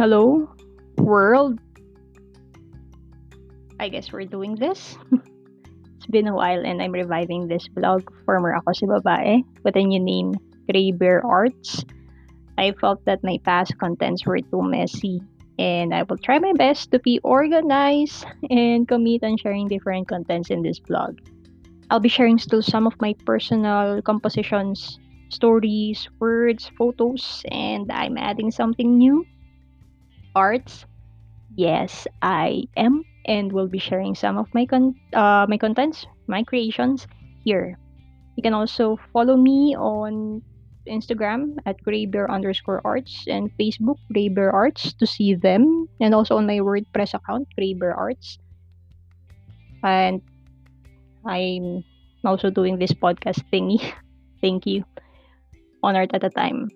Hello, world. I guess we're doing this. it's been a while and I'm reviving this vlog. Former ako si babae with a new name, Gray Bear Arts. I felt that my past contents were too messy and I will try my best to be organized and commit on sharing different contents in this vlog. I'll be sharing still some of my personal compositions, stories, words, photos, and I'm adding something new arts. Yes, I am and will be sharing some of my con- uh, my contents, my creations here. You can also follow me on Instagram at graybear underscore arts and Facebook graybear arts to see them, and also on my WordPress account graybear arts. And I'm also doing this podcast thingy. Thank you. One art at a time.